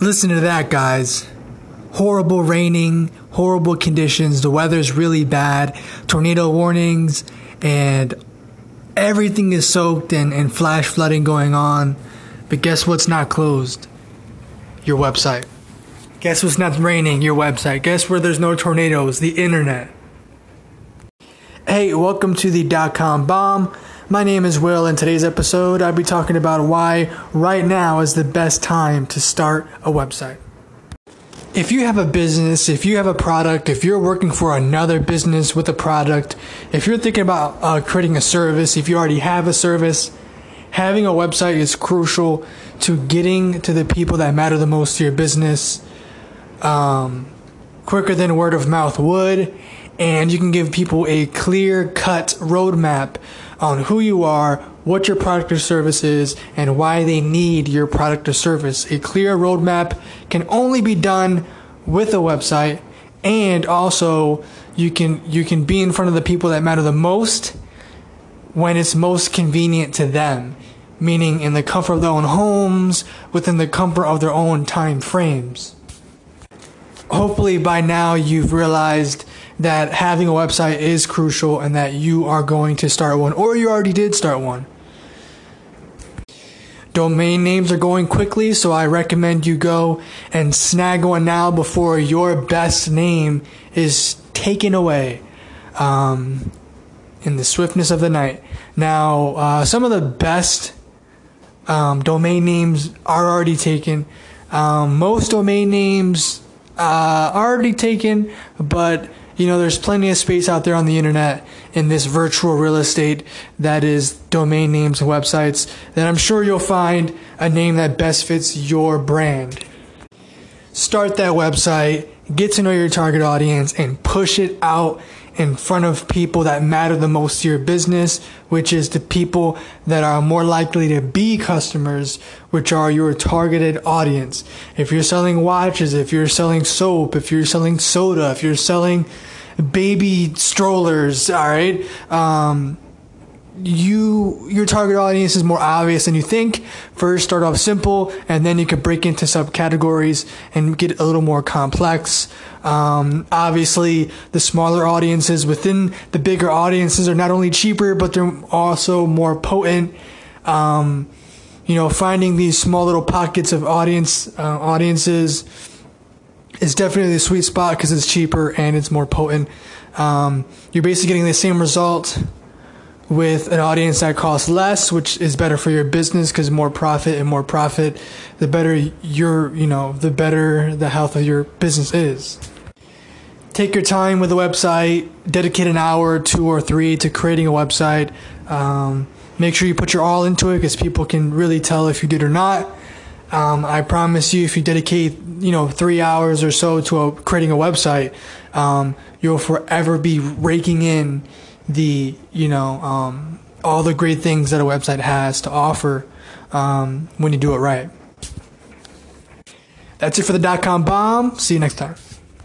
Listen to that, guys. Horrible raining, horrible conditions, the weather's really bad, tornado warnings, and everything is soaked and, and flash flooding going on. But guess what's not closed? Your website. Guess what's not raining? Your website. Guess where there's no tornadoes? The internet. Hey, welcome to the dot com bomb. My name is Will. and today's episode, I'll be talking about why right now is the best time to start a website. If you have a business, if you have a product, if you're working for another business with a product, if you're thinking about uh, creating a service, if you already have a service, having a website is crucial to getting to the people that matter the most to your business um, quicker than word of mouth would. And you can give people a clear cut roadmap on who you are, what your product or service is, and why they need your product or service. A clear roadmap can only be done with a website, and also you can you can be in front of the people that matter the most when it's most convenient to them, meaning in the comfort of their own homes, within the comfort of their own time frames. Hopefully by now you've realized that having a website is crucial and that you are going to start one or you already did start one. Domain names are going quickly, so I recommend you go and snag one now before your best name is taken away um, in the swiftness of the night. Now, uh, some of the best um, domain names are already taken. Um, most domain names uh, are already taken, but you know, there's plenty of space out there on the internet in this virtual real estate that is domain names and websites that I'm sure you'll find a name that best fits your brand. Start that website, get to know your target audience, and push it out in front of people that matter the most to your business, which is the people that are more likely to be customers, which are your targeted audience. If you're selling watches, if you're selling soap, if you're selling soda, if you're selling baby strollers, all right, um, you your target audience is more obvious than you think. First, start off simple, and then you can break into subcategories and get a little more complex. Um, obviously, the smaller audiences within the bigger audiences are not only cheaper, but they're also more potent. Um, you know, finding these small little pockets of audience uh, audiences is definitely the sweet spot because it's cheaper and it's more potent. Um, you're basically getting the same result with an audience that costs less, which is better for your business because more profit and more profit, the better your, you know, the better the health of your business is. Take your time with a website, dedicate an hour, two or three to creating a website. Um, make sure you put your all into it because people can really tell if you did or not. Um, I promise you, if you dedicate, you know, three hours or so to a, creating a website, um, you'll forever be raking in the you know um, all the great things that a website has to offer um, when you do it right. That's it for the dot com bomb. See you next time.